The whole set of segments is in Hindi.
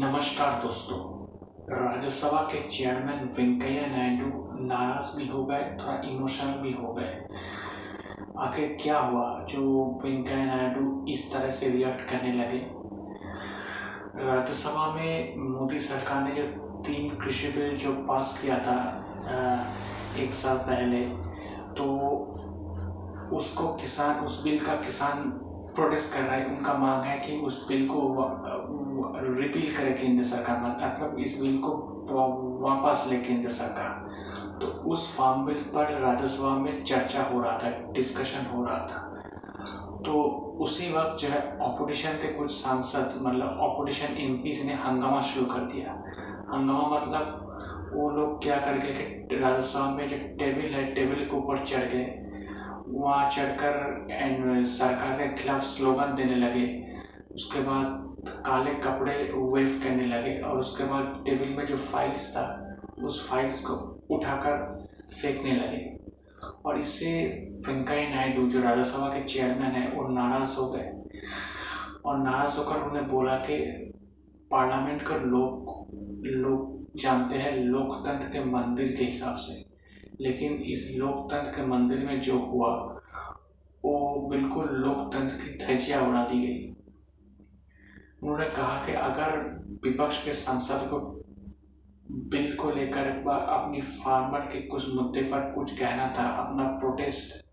नमस्कार दोस्तों। राज्यसभा के चेयरमैन वेंकैया नायडू नाराज़ भी हो गए, थोड़ा इमोशनल भी हो गए। आखिर क्या हुआ जो वेंकैया नायडू इस तरह से रिएक्ट करने लगे? राज्यसभा में मोदी सरकार ने जो तीन कृषि बिल जो पास किया था एक साल पहले तो उसको किसान, उस बिल का किसान प्रोटेस्ट कर रहा है, उनका मांग है कि उस बिल को रिपील करे केंद्र सरकार मतलब इस बिल को वापस ले केंद्र सरकार। तो उस फार्म बिल पर राज्यसभा में चर्चा हो रहा था डिस्कशन हो रहा था। तो उसी वक्त जो है ऑपोजिशन के कुछ सांसद मतलब ऑपोजिशन एम ने हंगामा शुरू कर दिया। हंगामा मतलब वो लोग क्या कर गए कि राज्यसभा में जो टेबल है टेबल के ऊपर चढ़ गए। वहाँ चढ़कर एंड सरकार के खिलाफ स्लोगन देने लगे। उसके बाद काले कपड़े वेव करने लगे और उसके बाद टेबल में जो फाइल्स था, उस फाइल्स को उठाकर फेंकने लगे। और इससे वेंकैया नायडू, जो राज्यसभा के चेयरमैन है, वो नाराज़ हो गए। और नाराज़ होकर उन्हें बोला कि पार्लियामेंट का लोग लोग जानते हैं, लोकतंत्र के मंदिर के हिसाब से। लेकिन इस लोकतंत्र के मंदिर में जो हुआ, वो बिल्कुल लोकतंत्र की धज्जियाँ उड़ा दी गई। उन्होंने कहा कि अगर विपक्ष के सांसद को बिल को लेकर अपनी फार्मर के कुछ मुद्दे पर कुछ कहना था, अपना प्रोटेस्ट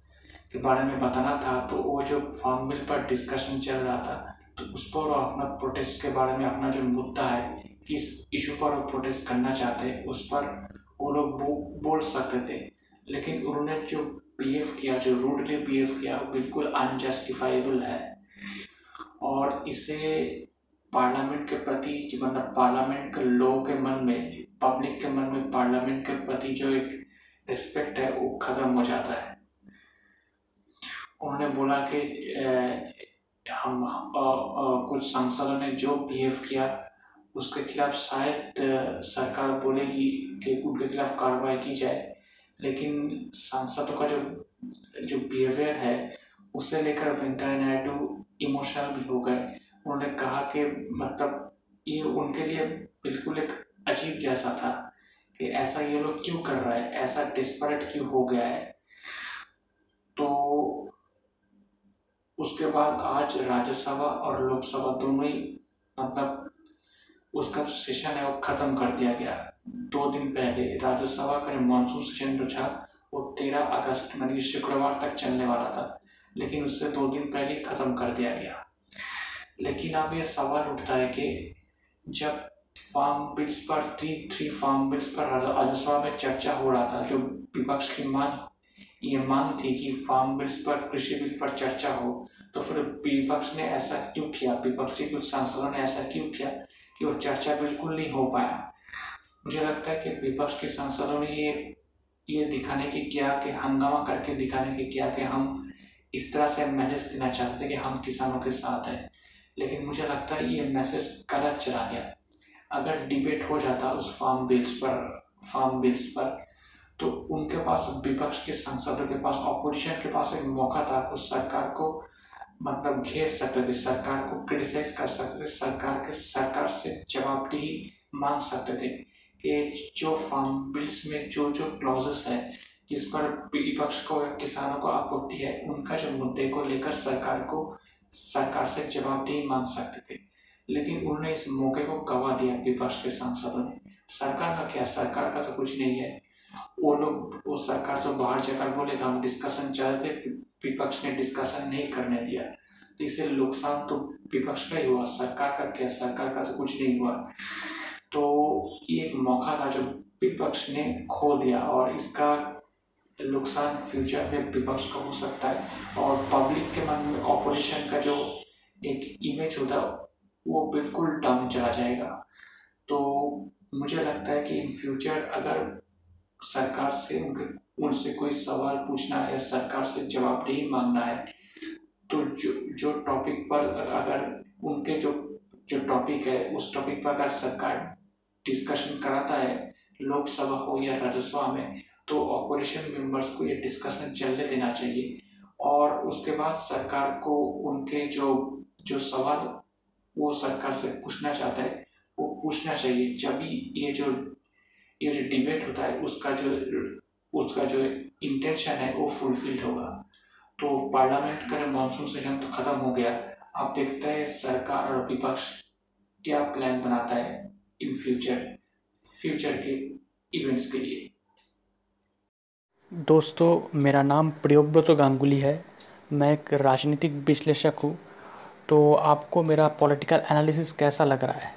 के बारे में बताना था तो वो जो फार्म बिल पर डिस्कशन चल रहा था तो उस पर वो अपना प्रोटेस्ट के बारे में अपना जो मुद्दा है, किस इशू पर वो प्रोटेस्ट करना चाहते हैं, उस पर वो लोग बो, बोल सकते थे। लेकिन उन्होंने जो बिहेव किया जो रूडली बिहेव किया वो बिल्कुल अनजस्टिफाइबल है। और इसे पार्लियामेंट के प्रति मतलब पार्लियामेंट के लोगों के मन में पब्लिक के मन में पार्लियामेंट के प्रति जो एक रिस्पेक्ट है वो ख़त्म हो जाता है। उन्होंने बोला कि हम आ, आ, कुछ सांसदों ने जो बिहेव किया उसके खिलाफ शायद सरकार बोलेगी कि उनके खिलाफ कार्रवाई की जाए। लेकिन सांसदों का जो जो बिहेवियर है, उसे लेकर वेंकैया नायडू इमोशनल भी हो गए। उन्होंने कहा कि मतलब ये उनके लिए बिल्कुल एक अजीब जैसा था कि ऐसा ये लोग क्यों कर रहा है? ऐसा डिस्परेट क्यों हो गया है? तो उसके बाद आज राज्यसभा और लोकसभा दोनों ही मतलब उसका सेशन है, वो ख़त्म कर दिया गया। दो दिन पहले राज्यसभा का मानसून सेशन जो था, वो तेरह अगस्त, यानी शुक्रवार तक चलने वाला था। लेकिन उससे दो दिन पहले ख़त्म कर दिया गया। लेकिन अब यह सवाल उठता है कि जब फार्म बिल्स पर थ्री थ्री फार्म बिल्स पर राज्यसभा में चर्चा हो रहा था, जो विपक्ष की मांग, ये मांग थी कि फार्म बिल्स पर, कृषि बिल पर चर्चा हो तो फिर विपक्ष ने ऐसा क्यों किया? विपक्षी कुछ सांसदों ने ऐसा क्यों किया? कि वो चर्चा बिल्कुल नहीं हो पाया। मुझे लगता है कि विपक्ष के सांसदों ने ये ये दिखाने की क्या कि हंगामा करके दिखाने की क्या कि हम इस तरह से मैसेज देना चाहते थे कि हम किसानों के साथ हैं। लेकिन मुझे लगता है ये मैसेज गलत चला गया। अगर डिबेट हो जाता उस फार्म बिल्स पर फार्म बिल्स पर तो उनके पास, विपक्ष के सांसदों के पास ऑपोजिशन के पास एक मौका था उस सरकार को मतलब घेर सकते थे सरकार को क्रिटिसाइज कर सकते थे सरकार के सरकार से जवाबदेही मांग सकते थे कि जो फार्म बिल्स में जो जो क्लॉजेस है, जिस पर विपक्ष को, किसानों को आपूर्ति है, उनका जो मुद्दे को लेकर सरकार को, सरकार से जवाबदेही मांग सकते थे लेकिन उन्होंने इस मौके को गवा दिया विपक्ष के सांसदों ने। सरकार का क्या? सरकार का तो कुछ नहीं है। वो लोग, वो सरकार तो बाहर जाकर बोलेगा हम डिस्कशन चाह रहे थे, विपक्ष ने डिस्कशन नहीं करने दिया। तो नुकसान तो विपक्ष का ही हुआ, सरकार का क्या? सरकार का तो कुछ नहीं हुआ। तो ये एक मौका था जो विपक्ष ने खो दिया और इसका नुकसान फ्यूचर में विपक्ष का हो सकता है। और पब्लिक के मन में ऑपोजिशन का जो एक इमेज होता, वो बिल्कुल डाउन चला जाएगा। तो मुझे लगता है कि इन फ्यूचर अगर सरकार से उनके, उनसे कोई सवाल पूछना है सरकार से जवाब जवाबदेही मांगना है तो जो जो टॉपिक पर अगर उनके जो जो टॉपिक है, उस टॉपिक पर अगर सरकार डिस्कशन कराता है, लोकसभा हो या राज्यसभा में तो ऑपोजिशन मेंबर्स को ये डिस्कशन चलने देना चाहिए। और उसके बाद सरकार को उनके जो जो सवाल, वो सरकार से पूछना चाहता है, वो पूछना चाहिए। जब ये जो ये जो डिबेट होता है, उसका जो उसका जो इंटेंशन है, वो फुलफिल होगा। तो पार्लियामेंट का जो मानसून सेशन तो ख़त्म हो गया। आप देखते हैं सरकार और विपक्ष क्या प्लान बनाता है इन फ्यूचर फ्यूचर के इवेंट्स के लिए। दोस्तों, मेरा नाम प्रियोव्रत गांगुली है। मैं एक राजनीतिक विश्लेषक हूँ। तो आपको मेरा पॉलिटिकल एनालिसिस कैसा लग रहा है?